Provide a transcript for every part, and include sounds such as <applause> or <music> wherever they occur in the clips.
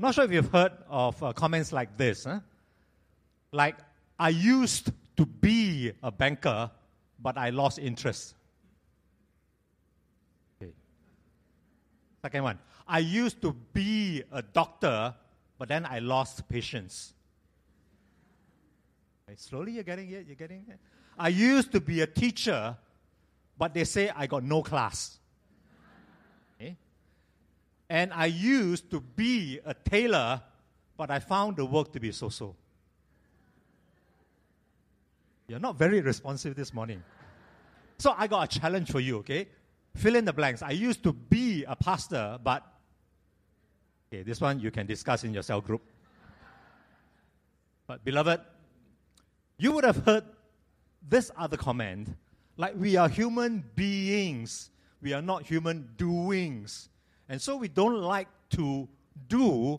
I'm not sure if you've heard of uh, comments like this. Huh? Like, I used to be a banker, but I lost interest. Okay. Second one. I used to be a doctor, but then I lost patience. Okay, slowly, you're getting it. You're getting it. I used to be a teacher, but they say I got no class. And I used to be a tailor, but I found the work to be so so. You're not very responsive this morning. So I got a challenge for you, okay? Fill in the blanks. I used to be a pastor, but okay, this one you can discuss in your cell group. But beloved, you would have heard this other comment like we are human beings, we are not human doings. And so we don't like to do,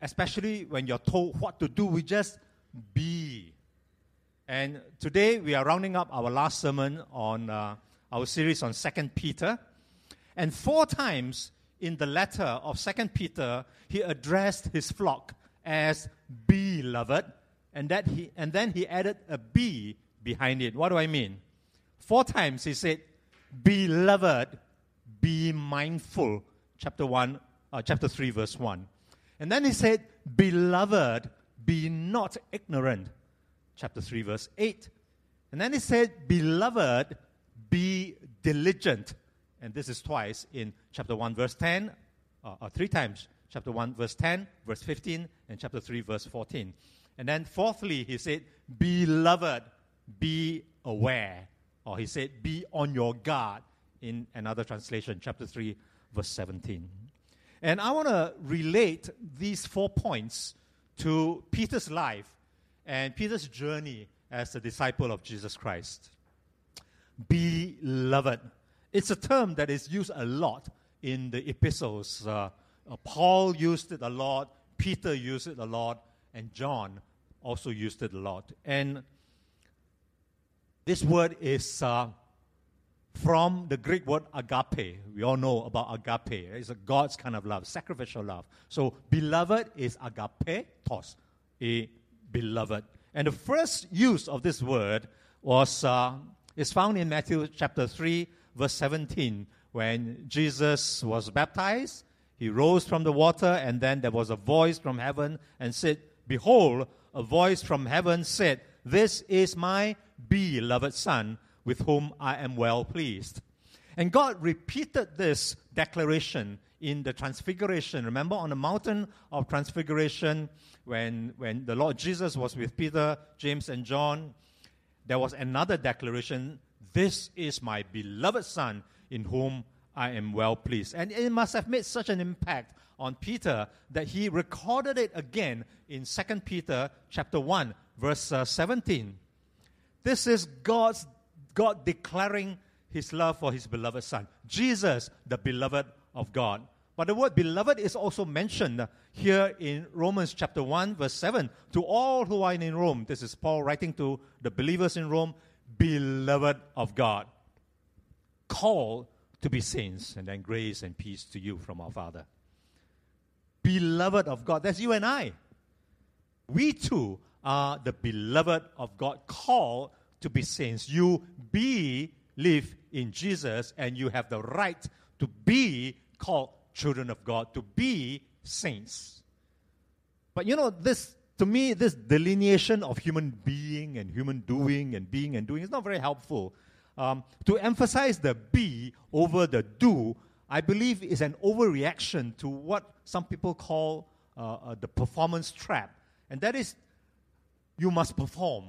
especially when you're told what to do, we just be. And today we are rounding up our last sermon on uh, our series on Second Peter. And four times in the letter of Second Peter, he addressed his flock as beloved, and that he and then he added a B behind it. What do I mean? Four times he said, "Beloved, be mindful." Chapter one, uh, chapter three, verse one, and then he said, "Beloved, be not ignorant." chapter 3, verse 8. And then he said, Beloved, be diligent. And this is twice in chapter 1, verse 10, uh, or three times. Chapter 1, verse 10, verse 15, and chapter 3, verse 14. And then fourthly, he said, Beloved, be aware. Or he said, Be on your guard in another translation, chapter 3, verse 17. And I want to relate these four points to Peter's life and Peter's journey as a disciple of Jesus Christ. Beloved. It's a term that is used a lot in the epistles. Uh, uh, Paul used it a lot, Peter used it a lot, and John also used it a lot. And this word is uh, from the Greek word agape. We all know about agape. It's a God's kind of love, sacrificial love. So, beloved is agape, tos, a beloved. And the first use of this word was uh, is found in Matthew chapter 3, verse 17, when Jesus was baptized. He rose from the water, and then there was a voice from heaven and said, Behold, a voice from heaven said, This is my beloved Son, with whom I am well pleased. And God repeated this declaration in the transfiguration. Remember on the mountain of transfiguration, when, when the Lord Jesus was with Peter, James, and John, there was another declaration This is my beloved Son, in whom I am well pleased. And it must have made such an impact on Peter that he recorded it again in 2 Peter chapter 1, verse uh, 17. This is God's God declaring his love for his beloved Son. Jesus, the beloved of God. But the word beloved is also mentioned here in Romans chapter 1, verse 7. To all who are in Rome, this is Paul writing to the believers in Rome, beloved of God, called to be saints, and then grace and peace to you from our Father. Beloved of God, that's you and I. We too are the beloved of God, called to be saints. You be live in Jesus and you have the right to be called children of God, to be saints. But you know, this, to me, this delineation of human being and human doing and being and doing is not very helpful. Um, to emphasize the be over the do, I believe is an overreaction to what some people call uh, uh, the performance trap. And that is, you must perform.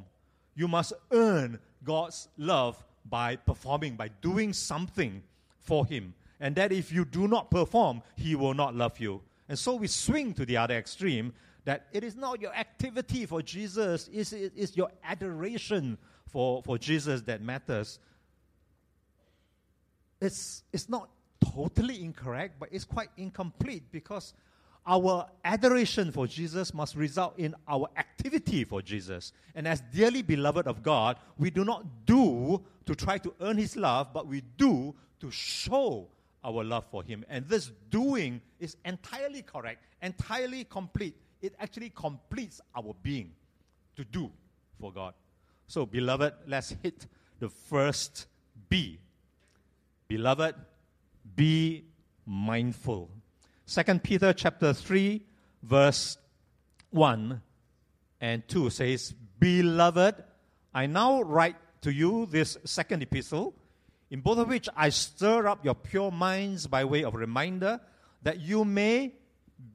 You must earn God's love by performing, by doing something for Him. And that if you do not perform, He will not love you. And so we swing to the other extreme that it is not your activity for Jesus, it's, it's your adoration for, for Jesus that matters. It's, it's not totally incorrect, but it's quite incomplete because our adoration for Jesus must result in our activity for Jesus. And as dearly beloved of God, we do not do to try to earn His love, but we do to show our love for Him. And this doing is entirely correct, entirely complete. It actually completes our being to do for God. So, beloved, let's hit the first B. Beloved, be mindful. Second Peter chapter 3, verse 1 and 2 says, Beloved, I now write to you this second epistle, in both of which I stir up your pure minds by way of reminder, that you may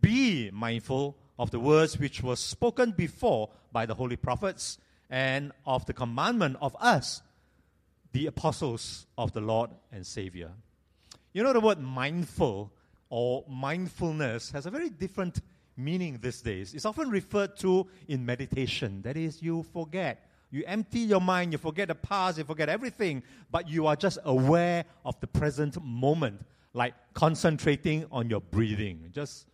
be mindful of the words which were spoken before by the holy prophets and of the commandment of us, the apostles of the Lord and Savior. You know, the word mindful or mindfulness has a very different meaning these days. It's often referred to in meditation. That is, you forget. You empty your mind, you forget the past, you forget everything, but you are just aware of the present moment, like concentrating on your breathing. Just,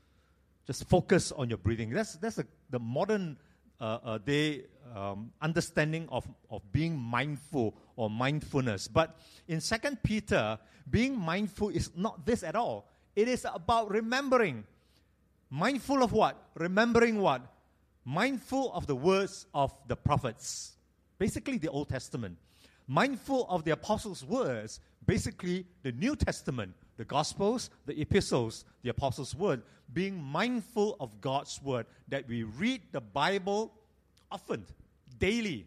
just focus on your breathing. That's, that's a, the modern uh, uh, day um, understanding of, of being mindful or mindfulness. But in Second Peter, being mindful is not this at all. It is about remembering. Mindful of what? Remembering what? Mindful of the words of the prophets. Basically, the Old Testament. Mindful of the apostles' words. Basically, the New Testament, the Gospels, the epistles, the apostles' word. Being mindful of God's word. That we read the Bible often, daily.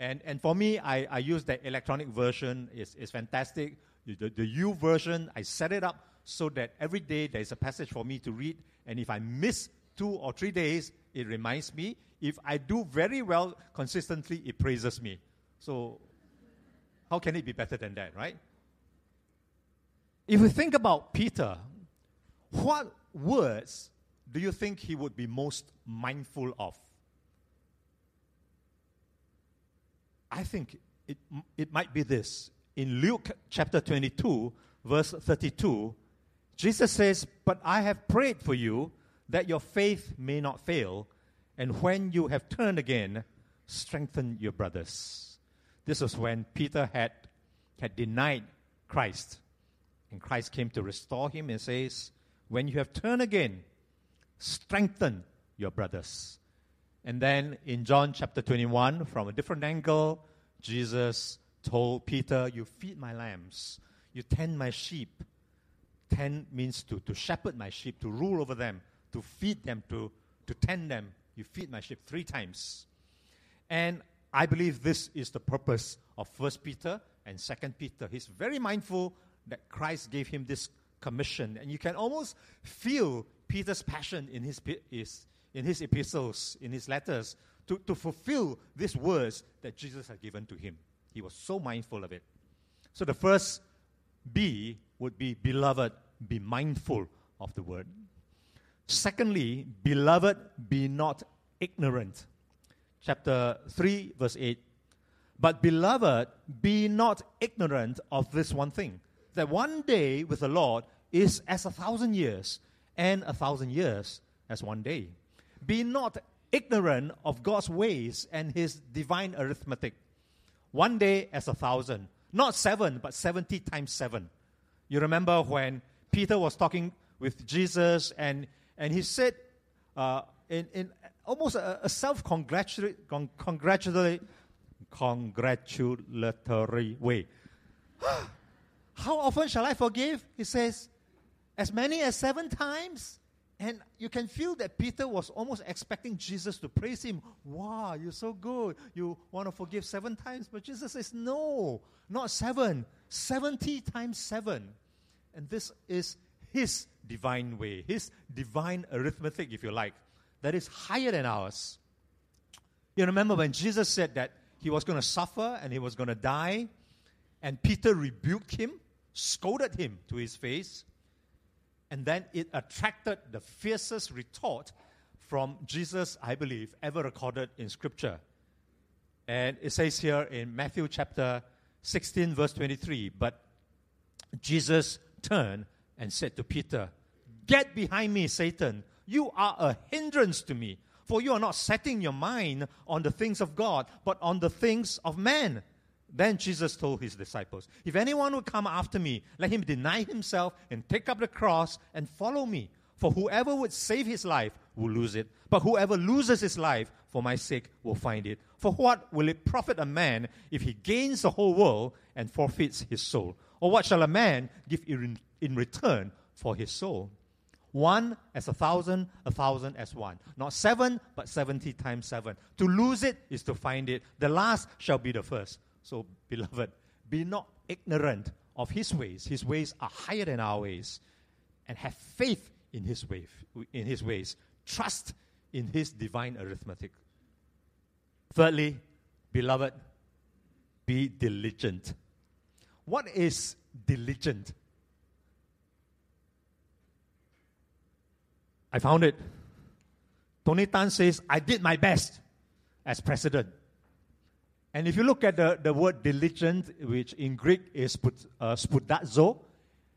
And, and for me, I, I use the electronic version. It's, it's fantastic. The, the version, I set it up so that every day there's a passage for me to read. And if I miss two or three days, it reminds me. If I do very well consistently, it praises me. So, how can it be better than that, right? If we think about Peter, what words do you think he would be most mindful of? I think it, it might be this. In Luke chapter 22, verse 32, Jesus says, But I have prayed for you that your faith may not fail, and when you have turned again, strengthen your brothers. This was when Peter had, had denied Christ, and Christ came to restore him and says, When you have turned again, strengthen your brothers. And then in John chapter 21, from a different angle, Jesus told Peter, You feed my lambs, you tend my sheep. Tend means to, to shepherd my sheep, to rule over them, to feed them, to, to tend them. You feed my sheep three times. And I believe this is the purpose of First Peter and Second Peter. He's very mindful that Christ gave him this commission. And you can almost feel Peter's passion in his, his, in his epistles, in his letters, to, to fulfill these words that Jesus had given to him. He was so mindful of it. So the first B would be, beloved, be mindful of the word. Secondly, beloved, be not ignorant. Chapter 3, verse 8. But, beloved, be not ignorant of this one thing that one day with the Lord is as a thousand years, and a thousand years as one day. Be not ignorant of God's ways and his divine arithmetic. One day as a thousand, not seven, but 70 times seven. You remember when Peter was talking with Jesus and, and he said, uh, in, in almost a, a self congratulatory, congratulatory, way. <gasps> How often shall I forgive? He says, as many as seven times. And you can feel that Peter was almost expecting Jesus to praise him. Wow, you're so good. You want to forgive seven times? But Jesus says, no, not seven, 70 times seven. And this is his divine way, his divine arithmetic, if you like, that is higher than ours. You remember when Jesus said that he was going to suffer and he was going to die, and Peter rebuked him, scolded him to his face and then it attracted the fiercest retort from Jesus, I believe, ever recorded in Scripture. And it says here in Matthew chapter 16, verse 23 But Jesus turned and said to Peter, Get behind me, Satan. You are a hindrance to me, for you are not setting your mind on the things of God, but on the things of man. Then Jesus told his disciples, If anyone will come after me, let him deny himself and take up the cross and follow me. For whoever would save his life will lose it, but whoever loses his life for my sake will find it. For what will it profit a man if he gains the whole world and forfeits his soul? Or what shall a man give in, in return for his soul? One as a thousand, a thousand as one. Not seven, but seventy times seven. To lose it is to find it. The last shall be the first. So, beloved, be not ignorant of his ways. His ways are higher than our ways. And have faith in his, way, in his ways. Trust in his divine arithmetic. Thirdly, beloved, be diligent. What is diligent? I found it. Tony Tan says, I did my best as president. And if you look at the, the word diligent, which in Greek is uh, spoudazo,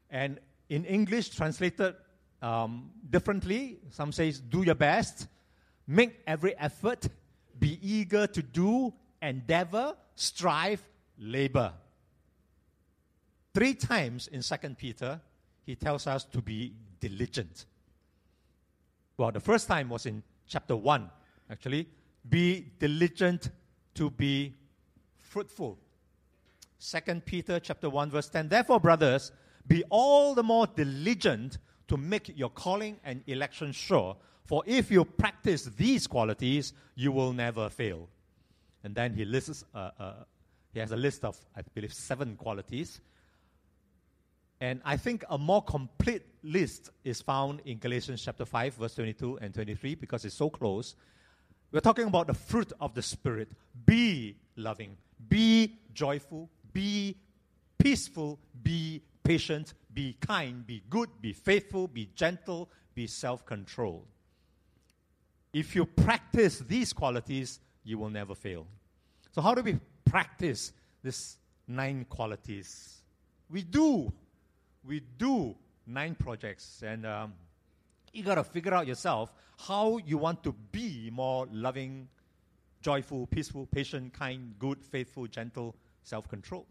and in English translated um, differently, some says do your best, make every effort, be eager to do, endeavor, strive, labor. Three times in Second Peter, he tells us to be diligent. Well, the first time was in chapter 1, actually. Be diligent to be fruitful. Second Peter chapter 1 verse 10. Therefore, brothers, be all the more diligent to make your calling and election sure. For if you practice these qualities, you will never fail. And then he lists, uh, uh, he has a list of, I believe, seven qualities. And I think a more complete list is found in Galatians chapter 5, verse 22 and 23, because it's so close. We're talking about the fruit of the Spirit. Be loving, be joyful, be peaceful, be patient, be kind, be good, be faithful, be gentle, be self controlled. If you practice these qualities, you will never fail. So, how do we practice these nine qualities? We do. We do nine projects, and um, you got to figure out yourself how you want to be more loving, joyful, peaceful, patient, kind, good, faithful, gentle, self controlled.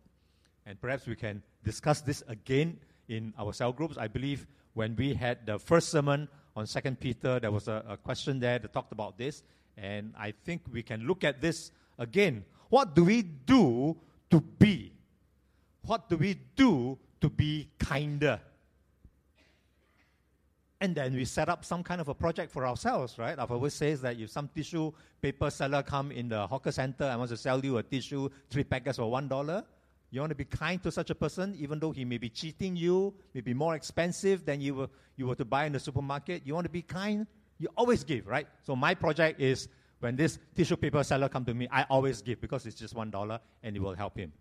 And perhaps we can discuss this again in our cell groups. I believe when we had the first sermon on Second Peter, there was a, a question there that talked about this. And I think we can look at this again. What do we do to be? What do we do to be kinder? And then we set up some kind of a project for ourselves, right? I've always says that if some tissue paper seller come in the hawker center and wants to sell you a tissue, three packets for one dollar, you want to be kind to such a person, even though he may be cheating you, may be more expensive than you were, you were to buy in the supermarket. You want to be kind, you always give, right? So my project is when this tissue paper seller come to me, I always give because it's just one dollar and it will help him.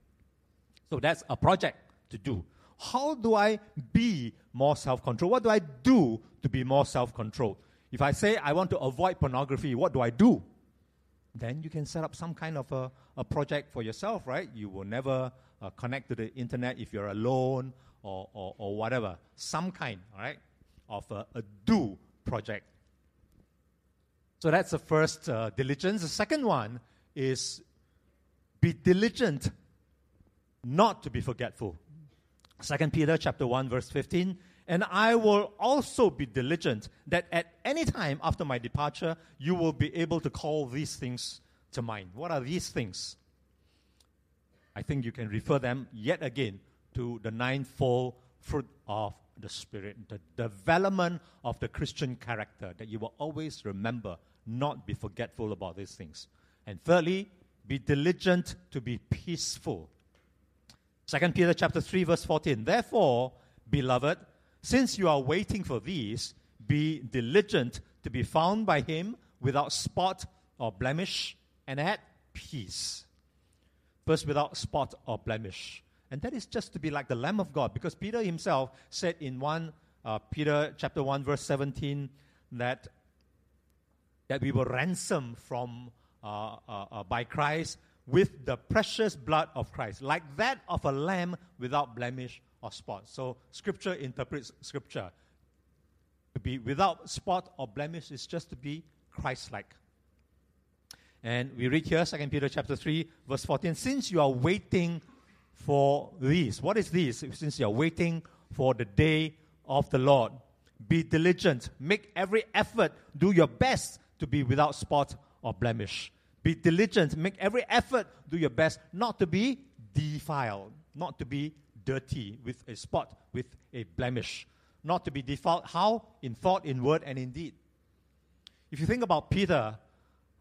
So that's a project to do. How do I be more self controlled? What do I do to be more self controlled? If I say I want to avoid pornography, what do I do? Then you can set up some kind of a, a project for yourself, right? You will never uh, connect to the internet if you're alone or, or, or whatever. Some kind, all right, of a, a do project. So that's the first uh, diligence. The second one is be diligent not to be forgetful. Second Peter chapter 1 verse 15 and I will also be diligent that at any time after my departure you will be able to call these things to mind. What are these things? I think you can refer them yet again to the ninefold fruit of the Spirit, the development of the Christian character, that you will always remember, not be forgetful about these things. And thirdly, be diligent to be peaceful. 2 Peter chapter 3 verse 14. Therefore, beloved, since you are waiting for these, be diligent to be found by him without spot or blemish and at peace. First, without spot or blemish. And that is just to be like the Lamb of God, because Peter himself said in 1 uh, Peter chapter 1, verse 17, that, that we were ransomed from uh, uh, uh by Christ with the precious blood of Christ, like that of a lamb without blemish or spot. So, Scripture interprets Scripture. To be without spot or blemish is just to be Christ like. And we read here, 2 Peter chapter 3, verse 14, since you are waiting for this. What is this? Since you are waiting for the day of the Lord. Be diligent, make every effort, do your best to be without spot or blemish. Be diligent, make every effort, do your best not to be defiled, not to be dirty with a spot, with a blemish, not to be defiled. How? In thought, in word, and in deed. If you think about Peter,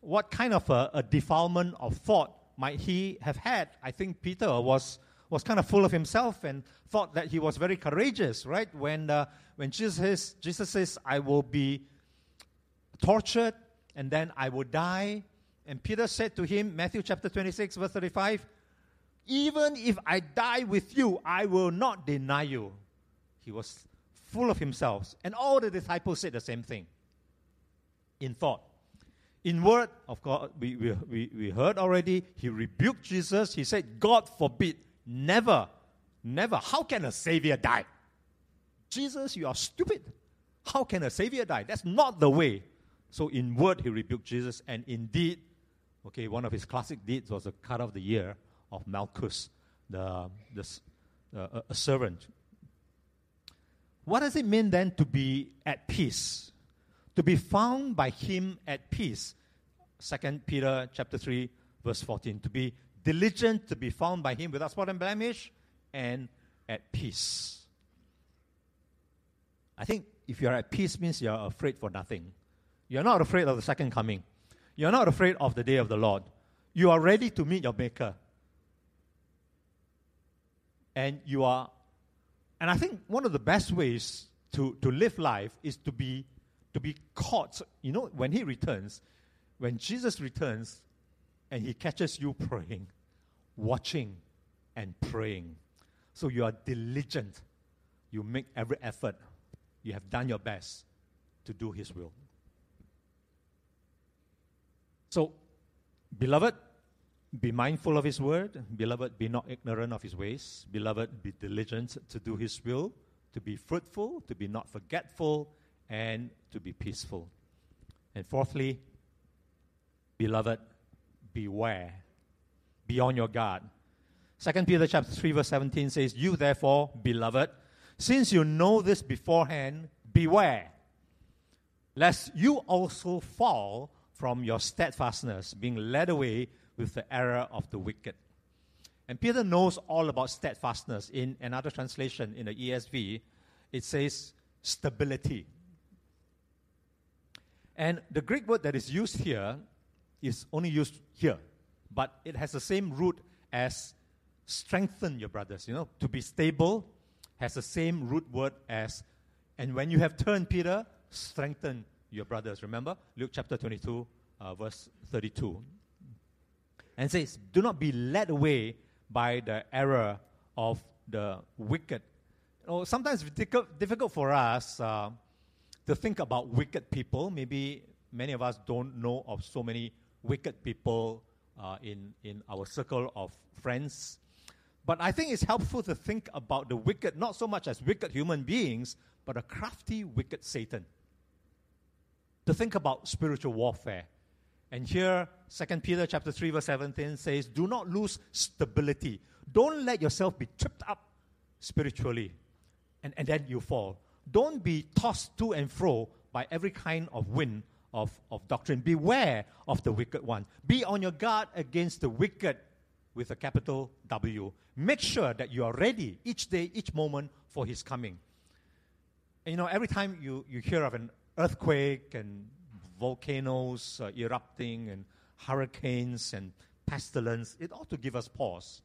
what kind of a, a defilement of thought might he have had? I think Peter was was kind of full of himself and thought that he was very courageous, right? When, uh, when Jesus, Jesus says, I will be tortured and then I will die. And Peter said to him, Matthew chapter 26, verse 35, Even if I die with you, I will not deny you. He was full of himself. And all the disciples said the same thing in thought. In word, of course, we, we, we heard already, he rebuked Jesus. He said, God forbid Never, never. How can a Savior die? Jesus, you are stupid. How can a Savior die? That's not the way. So, in word, he rebuked Jesus, and in deed, okay, one of his classic deeds was to cut off the ear of Malchus, the, the, uh, a servant. What does it mean then to be at peace? To be found by him at peace. 2 Peter chapter 3, verse 14. To be diligent to be found by him without spot and blemish, and at peace. I think if you're at peace means you're afraid for nothing. You're not afraid of the second coming. You're not afraid of the day of the Lord. You are ready to meet your maker. And you are and I think one of the best ways to, to live life is to be to be caught. You know, when he returns, when Jesus returns and he catches you praying, watching and praying. So you are diligent. You make every effort. You have done your best to do His will. So, beloved, be mindful of His word. Beloved, be not ignorant of His ways. Beloved, be diligent to do His will, to be fruitful, to be not forgetful, and to be peaceful. And fourthly, beloved, beware be on your guard. 2 Peter chapter 3 verse 17 says, You therefore, beloved, since you know this beforehand, beware, lest you also fall from your steadfastness, being led away with the error of the wicked. And Peter knows all about steadfastness. In another translation, in the ESV, it says stability. And the Greek word that is used here is only used here but it has the same root as strengthen your brothers. You know, to be stable has the same root word as, and when you have turned, Peter, strengthen your brothers. Remember Luke chapter 22, uh, verse 32. And says, Do not be led away by the error of the wicked. You know, sometimes it's difficult, difficult for us uh, to think about wicked people. Maybe many of us don't know of so many wicked people uh, in, in our circle of friends. But I think it's helpful to think about the wicked, not so much as wicked human beings, but a crafty, wicked Satan. To think about spiritual warfare. And here, 2 Peter chapter 3, verse 17 says, Do not lose stability. Don't let yourself be tripped up spiritually, and, and then you fall. Don't be tossed to and fro by every kind of wind of, of doctrine. Beware of the wicked one. Be on your guard against the wicked with a capital W. Make sure that you are ready each day, each moment for his coming. And you know, every time you, you hear of an earthquake and volcanoes uh, erupting and hurricanes and pestilence, it ought to give us pause.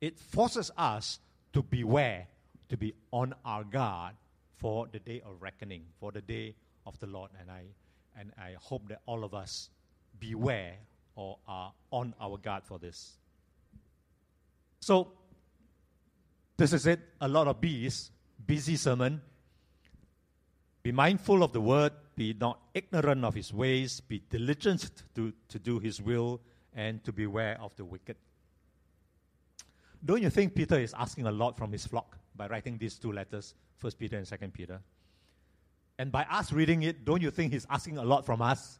It forces us to beware, to be on our guard for the day of reckoning, for the day of the Lord. And I and I hope that all of us beware or are on our guard for this. So, this is it. A lot of bees, busy sermon. Be mindful of the word, be not ignorant of his ways, be diligent to, to do his will, and to beware of the wicked. Don't you think Peter is asking a lot from his flock by writing these two letters, First Peter and Second Peter? And by us reading it, don't you think he's asking a lot from us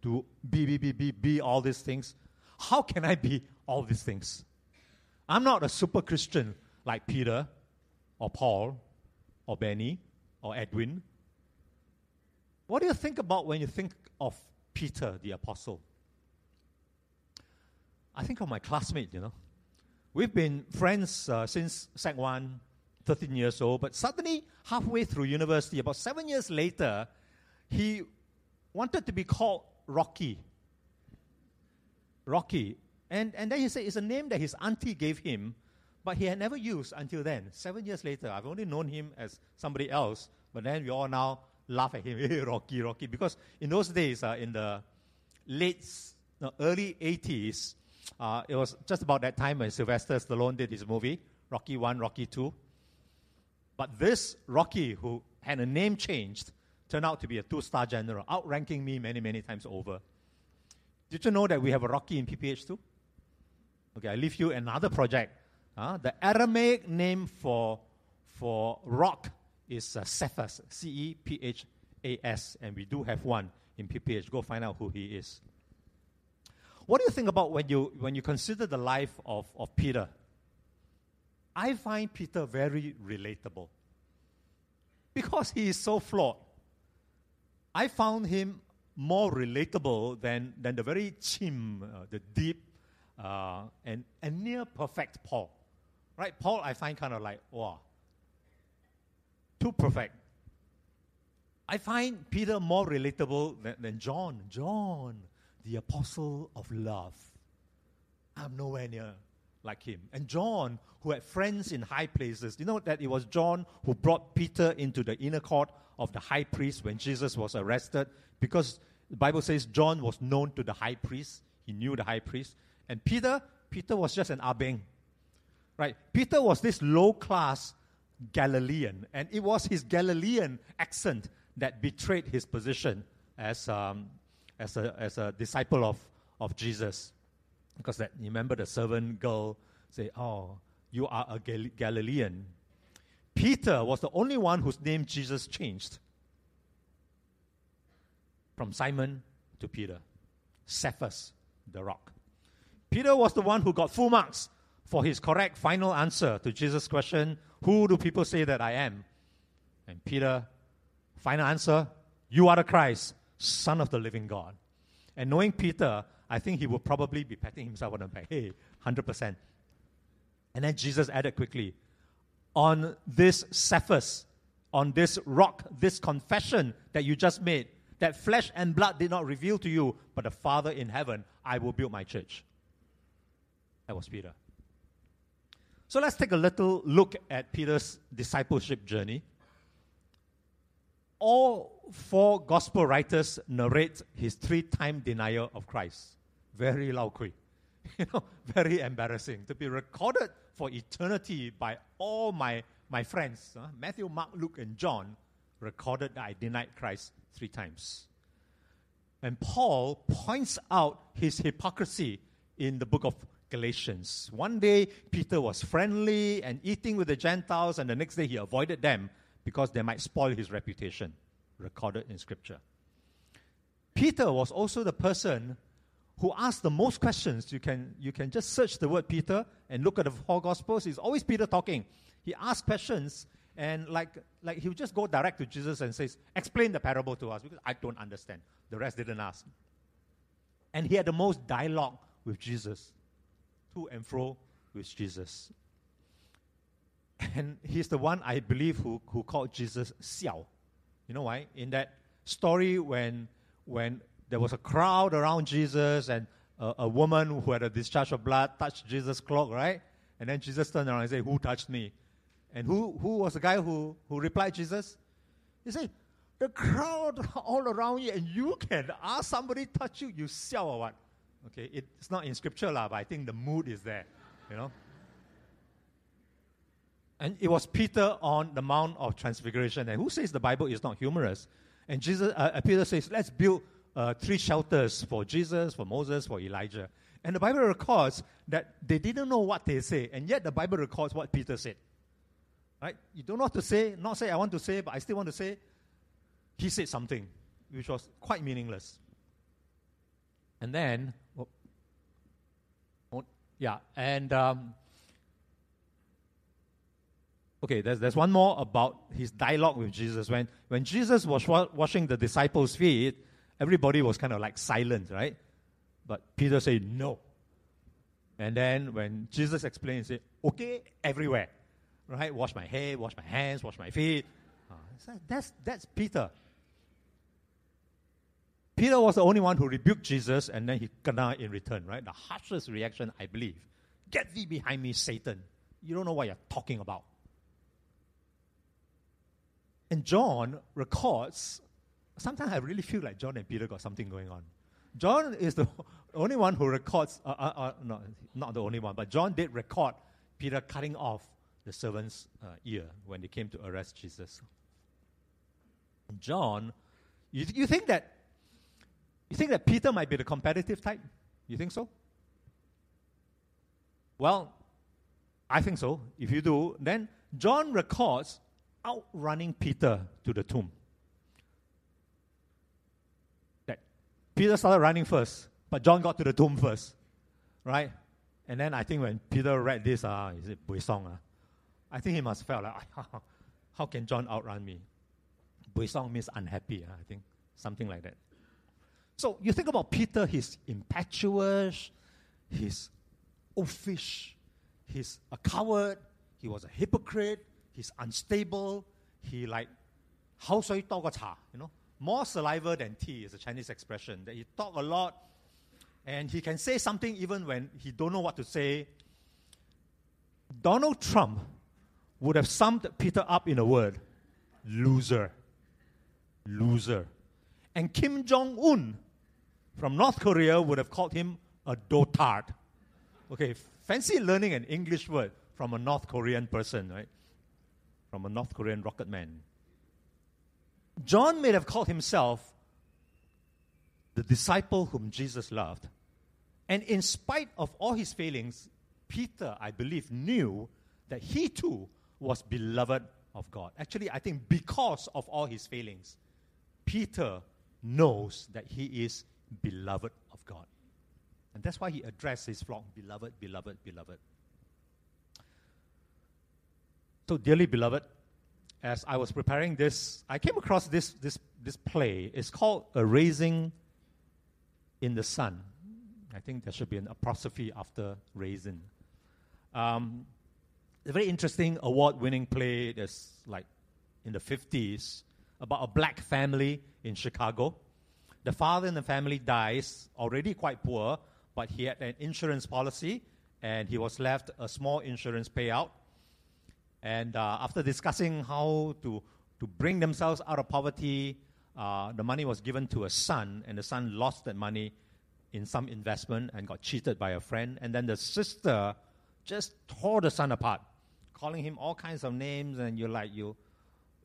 to be, be, be, be, be all these things. How can I be all these things? I'm not a super Christian like Peter or Paul or Benny or Edwin. What do you think about when you think of Peter the apostle? I think of my classmate, you know. We've been friends uh, since Sec 1, 13 years old, but suddenly, halfway through university, about seven years later, he wanted to be called Rocky. Rocky. And, and then he said it's a name that his auntie gave him, but he had never used until then. Seven years later, I've only known him as somebody else, but then we all now laugh at him, <laughs> Rocky, Rocky. Because in those days, uh, in the late, no, early 80s, uh, it was just about that time when Sylvester Stallone did his movie, Rocky 1, Rocky 2. But this Rocky, who had a name changed, turned out to be a two star general, outranking me many, many times over. Did you know that we have a Rocky in PPH too? Okay, I leave you another project. Uh, the Aramaic name for, for rock is uh, Cephas, C E P H A S, and we do have one in PPH. Go find out who he is. What do you think about when you, when you consider the life of, of Peter? I find Peter very relatable because he is so flawed. I found him more relatable than, than the very chim, uh, the deep, uh, and, and near perfect Paul. Right? Paul, I find kind of like, wow, too perfect. I find Peter more relatable than, than John. John, the apostle of love. I'm nowhere near like him. And John, who had friends in high places, you know that it was John who brought Peter into the inner court of the high priest when Jesus was arrested because the Bible says John was known to the high priest. He knew the high priest. And Peter, Peter was just an abeng. Right? Peter was this low class Galilean, and it was his Galilean accent that betrayed his position as, um, as, a, as a disciple of, of Jesus. Because that, remember the servant girl say, Oh, you are a Gal- Galilean. Peter was the only one whose name Jesus changed from Simon to Peter. Cephas, the rock. Peter was the one who got full marks for his correct final answer to Jesus' question, Who do people say that I am? And Peter, final answer, You are the Christ, Son of the living God. And knowing Peter, I think he would probably be patting himself on the back. Hey, 100%. And then Jesus added quickly, On this Cephas, on this rock, this confession that you just made, that flesh and blood did not reveal to you, but the Father in heaven, I will build my church. That was Peter. So let's take a little look at Peter's discipleship journey. All four gospel writers narrate his three time denial of Christ. Very loud, <laughs> you know, very embarrassing to be recorded for eternity by all my, my friends uh, Matthew, Mark, Luke, and John recorded that I denied Christ three times. And Paul points out his hypocrisy in the book of Galatians. One day, Peter was friendly and eating with the Gentiles, and the next day, he avoided them because they might spoil his reputation, recorded in Scripture. Peter was also the person who asked the most questions. You can, you can just search the word Peter and look at the four Gospels. It's always Peter talking. He asked questions, and like, like he would just go direct to Jesus and says, Explain the parable to us because I don't understand. The rest didn't ask. And he had the most dialogue with Jesus to and fro with Jesus. And he's the one I believe who, who called Jesus Xiao. You know why? In that story when when there was a crowd around Jesus and a, a woman who had a discharge of blood touched Jesus' cloak, right? And then Jesus turned around and said, Who touched me? And who, who was the guy who, who replied Jesus? He said, The crowd all around you, and you can ask somebody touch you, you xiao or what? Okay, it's not in scripture, lah, but I think the mood is there, you know. And it was Peter on the Mount of Transfiguration. And who says the Bible is not humorous? And Jesus, uh, uh, Peter says, let's build uh, three shelters for Jesus, for Moses, for Elijah. And the Bible records that they didn't know what they say, and yet the Bible records what Peter said. Right? You don't know what to say, not say I want to say, but I still want to say. He said something which was quite meaningless. And then, yeah, and um, okay, there's, there's one more about his dialogue with Jesus. When, when Jesus was wa- washing the disciples' feet, everybody was kind of like silent, right? But Peter said, no. And then when Jesus explained, he said, okay, everywhere, right? Wash my head, wash my hands, wash my feet. Uh, that's, that's Peter. Peter was the only one who rebuked Jesus and then he kena in return, right? The harshest reaction, I believe. Get thee behind me, Satan. You don't know what you're talking about. And John records, sometimes I really feel like John and Peter got something going on. John is the <laughs> only one who records, uh, uh, uh, no, not the only one, but John did record Peter cutting off the servant's uh, ear when they came to arrest Jesus. John, you, you think that you think that Peter might be the competitive type? You think so? Well, I think so. If you do, then John records outrunning Peter to the tomb. That Peter started running first, but John got to the tomb first, right? And then I think when Peter read this, uh, is it Buisong? Uh, I think he must have felt like, <laughs> how can John outrun me? Buisong means unhappy, uh, I think, something like that. So you think about Peter, he's impetuous, he's oafish, he's a coward, he was a hypocrite, he's unstable, he like, how so you talk you know? More saliva than tea is a Chinese expression, that he talk a lot, and he can say something even when he don't know what to say. Donald Trump would have summed Peter up in a word, loser. Loser. And Kim Jong Un from North Korea would have called him a dotard. Okay, fancy learning an English word from a North Korean person, right? From a North Korean rocket man. John may have called himself the disciple whom Jesus loved. And in spite of all his failings, Peter, I believe, knew that he too was beloved of God. Actually, I think because of all his failings, Peter knows that he is beloved of God. And that's why he addressed his flock, beloved, beloved, beloved. So, dearly beloved, as I was preparing this, I came across this, this, this play. It's called A Raisin in the Sun. I think there should be an apostrophe after raising. Um, a very interesting award winning play that's like in the 50s about a black family in Chicago. The father in the family dies, already quite poor, but he had an insurance policy and he was left a small insurance payout. And uh, after discussing how to, to bring themselves out of poverty, uh, the money was given to a son, and the son lost that money in some investment and got cheated by a friend. And then the sister just tore the son apart, calling him all kinds of names, and you're like, you,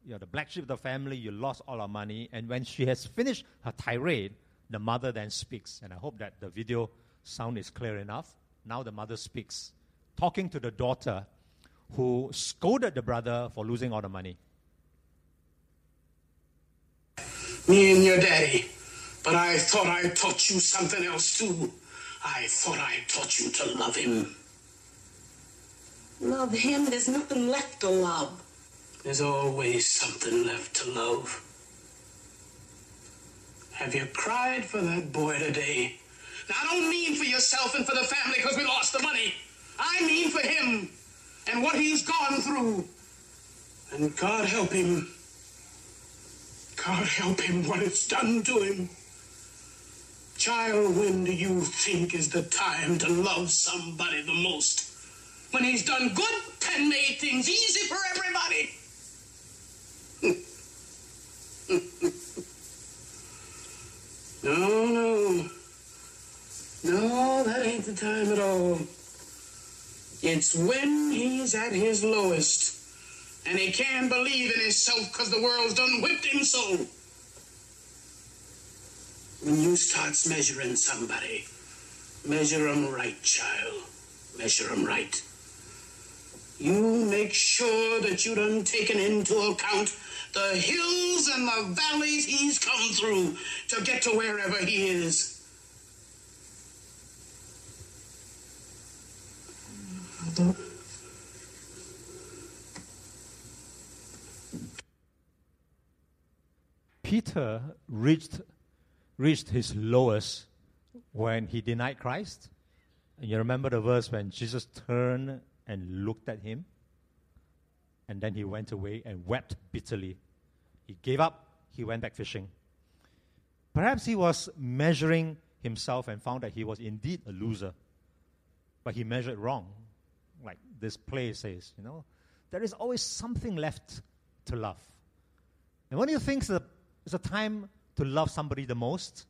you're the black sheep of the family, you lost all our money. And when she has finished her tirade, the mother then speaks. And I hope that the video sound is clear enough. Now the mother speaks, talking to the daughter who scolded the brother for losing all the money. Me and your daddy. But I thought I taught you something else too. I thought I taught you to love him. Love him? There's nothing left to love. There's always something left to love. Have you cried for that boy today? Now, I don't mean for yourself and for the family because we lost the money. I mean for him and what he's gone through. And God help him. God help him what it's done to him. Child, when do you think is the time to love somebody the most? When he's done good and made things easy for everybody. No, no. No, that ain't the time at all. It's when he's at his lowest and he can't believe in himself because the world's done whipped him so. When you starts measuring somebody, measure 'em right, child. Measure 'em right. You make sure that you done taken into account the hills and the valleys he's come through to get to wherever he is. Peter reached, reached his lowest when he denied Christ. You remember the verse when Jesus turned and looked at him? And then he went away and wept bitterly. He gave up, he went back fishing. Perhaps he was measuring himself and found that he was indeed a loser. But he measured wrong. Like this play says, you know, there is always something left to love. And when you think that it's a time to love somebody the most,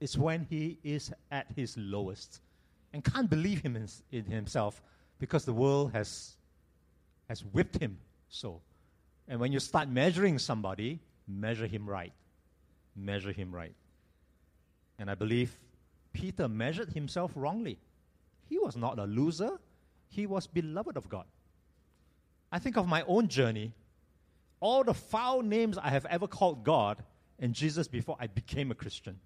it's when he is at his lowest and can't believe him in, in himself because the world has, has whipped him so. And when you start measuring somebody, measure him right. Measure him right. And I believe Peter measured himself wrongly. He was not a loser, he was beloved of God. I think of my own journey, all the foul names I have ever called God and Jesus before I became a Christian.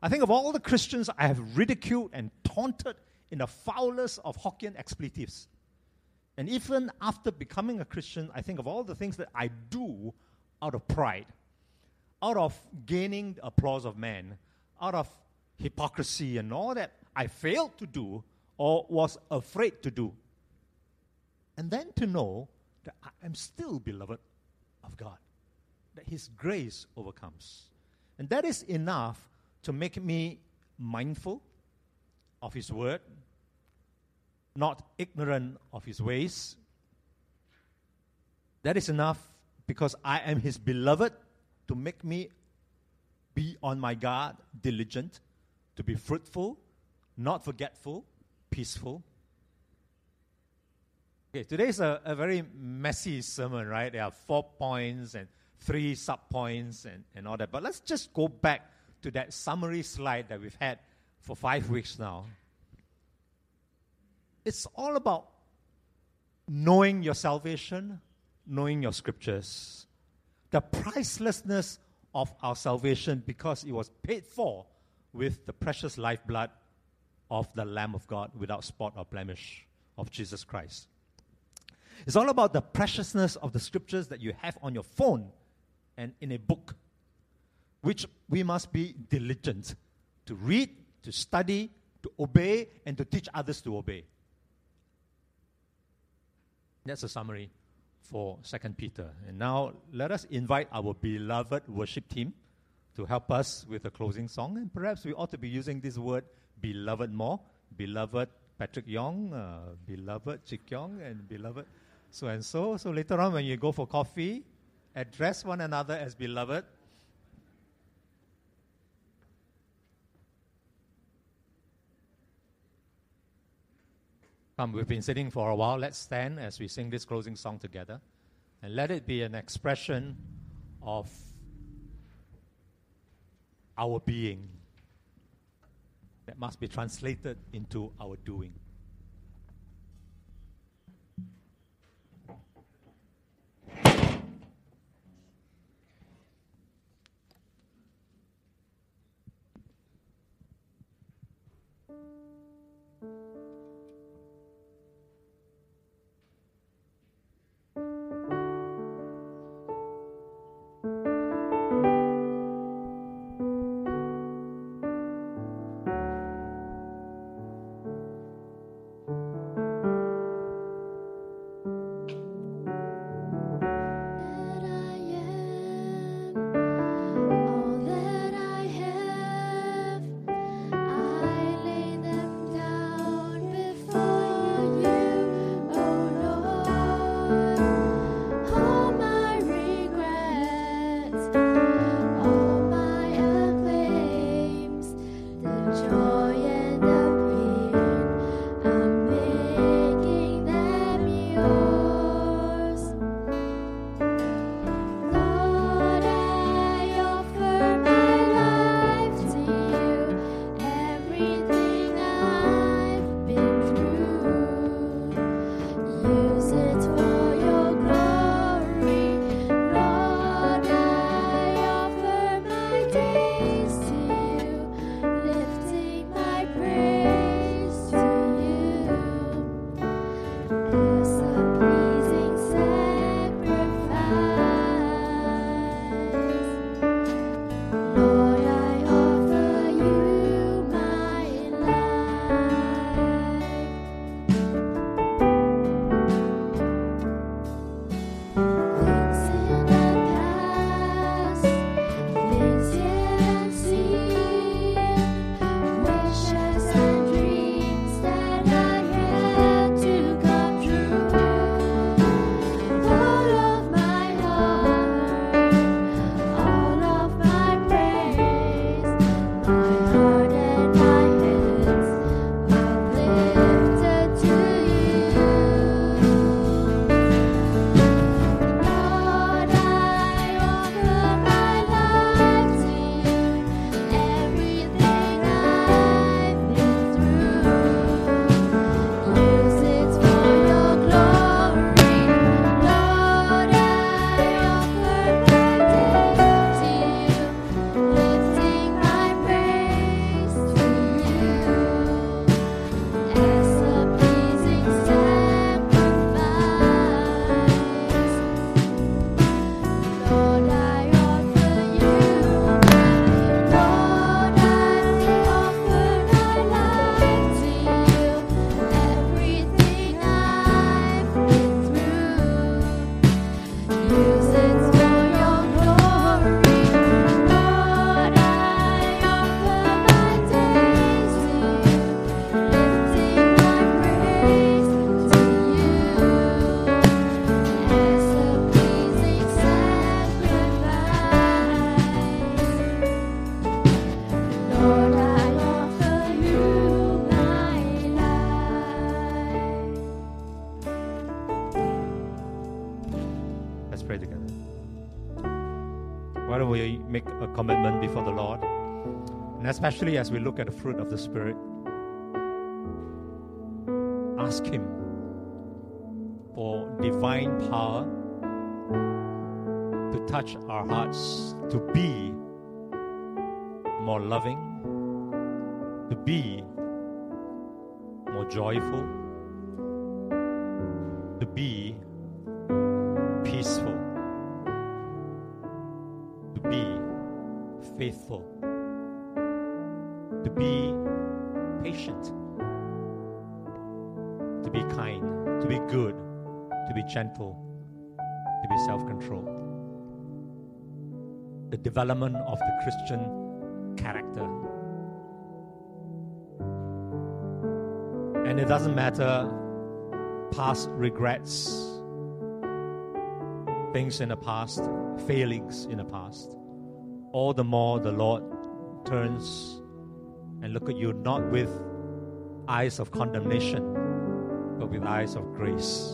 I think of all the Christians I have ridiculed and taunted in the foulest of Hokkien expletives. And even after becoming a Christian, I think of all the things that I do out of pride, out of gaining the applause of men, out of hypocrisy and all that I failed to do or was afraid to do. And then to know that I am still beloved of God, that His grace overcomes. And that is enough to make me mindful of His word, not ignorant of His ways. That is enough because I am His beloved to make me be on my guard, diligent, to be fruitful, not forgetful, peaceful. Okay, today is a, a very messy sermon, right? There are four points and three sub points and, and all that. But let's just go back to that summary slide that we've had for five weeks now. It's all about knowing your salvation, knowing your scriptures, the pricelessness of our salvation because it was paid for with the precious lifeblood of the Lamb of God without spot or blemish of Jesus Christ. It's all about the preciousness of the scriptures that you have on your phone and in a book, which we must be diligent to read, to study, to obey, and to teach others to obey. That's a summary for Second Peter. And now let us invite our beloved worship team to help us with the closing song. And perhaps we ought to be using this word beloved more. Beloved Patrick Yong, uh, beloved Chik Yong, and beloved so and so. So later on, when you go for coffee, address one another as beloved. Come, we've been sitting for a while. Let's stand as we sing this closing song together. And let it be an expression of our being that must be translated into our doing. Especially as we look at the fruit of the Spirit, ask Him for divine power to touch our hearts to be more loving, to be more joyful, to be peaceful, to be faithful, to be patient, to be kind, to be good, to be gentle, to be self controlled. The development of the Christian character. And it doesn't matter past regrets, things in the past, failings in the past. All the more the Lord turns and look at you not with eyes of condemnation, but with eyes of grace.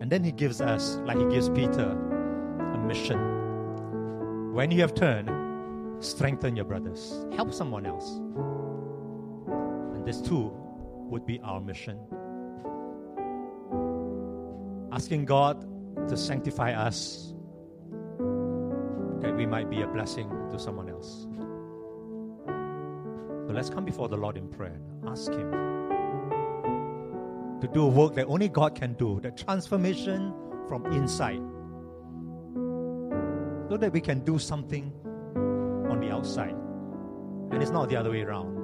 And then he gives us, like he gives Peter, a mission. When you have turned, strengthen your brothers, help someone else. And this too would be our mission. Asking God to sanctify us that we might be a blessing to someone else. So let's come before the Lord in prayer. Ask Him to do a work that only God can do, the transformation from inside, so that we can do something on the outside. And it's not the other way around.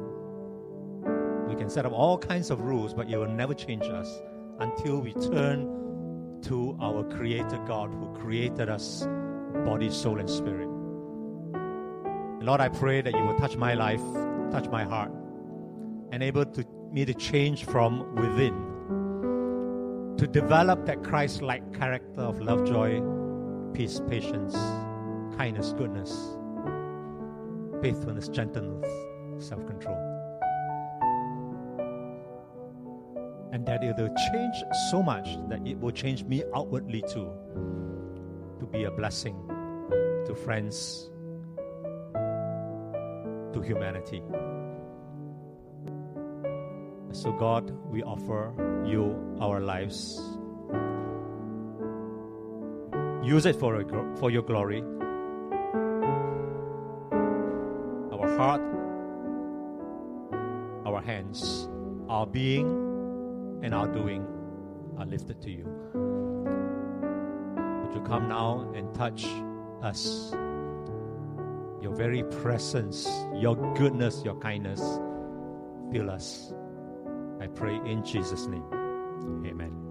We can set up all kinds of rules, but it will never change us until we turn to our Creator God who created us body, soul, and spirit. And Lord, I pray that you will touch my life, touch my heart, enable to, me to change from within to develop that Christ like character of love, joy, peace, patience, kindness, goodness, faithfulness, gentleness, self control. And that it will change so much that it will change me outwardly too to be a blessing to friends, to humanity. So, God, we offer you our lives. Use it for, for your glory. Our heart, our hands, our being, and our doing are lifted to you. You come now and touch us? Your very presence, your goodness, your kindness, fill us. I pray in Jesus' name. Amen.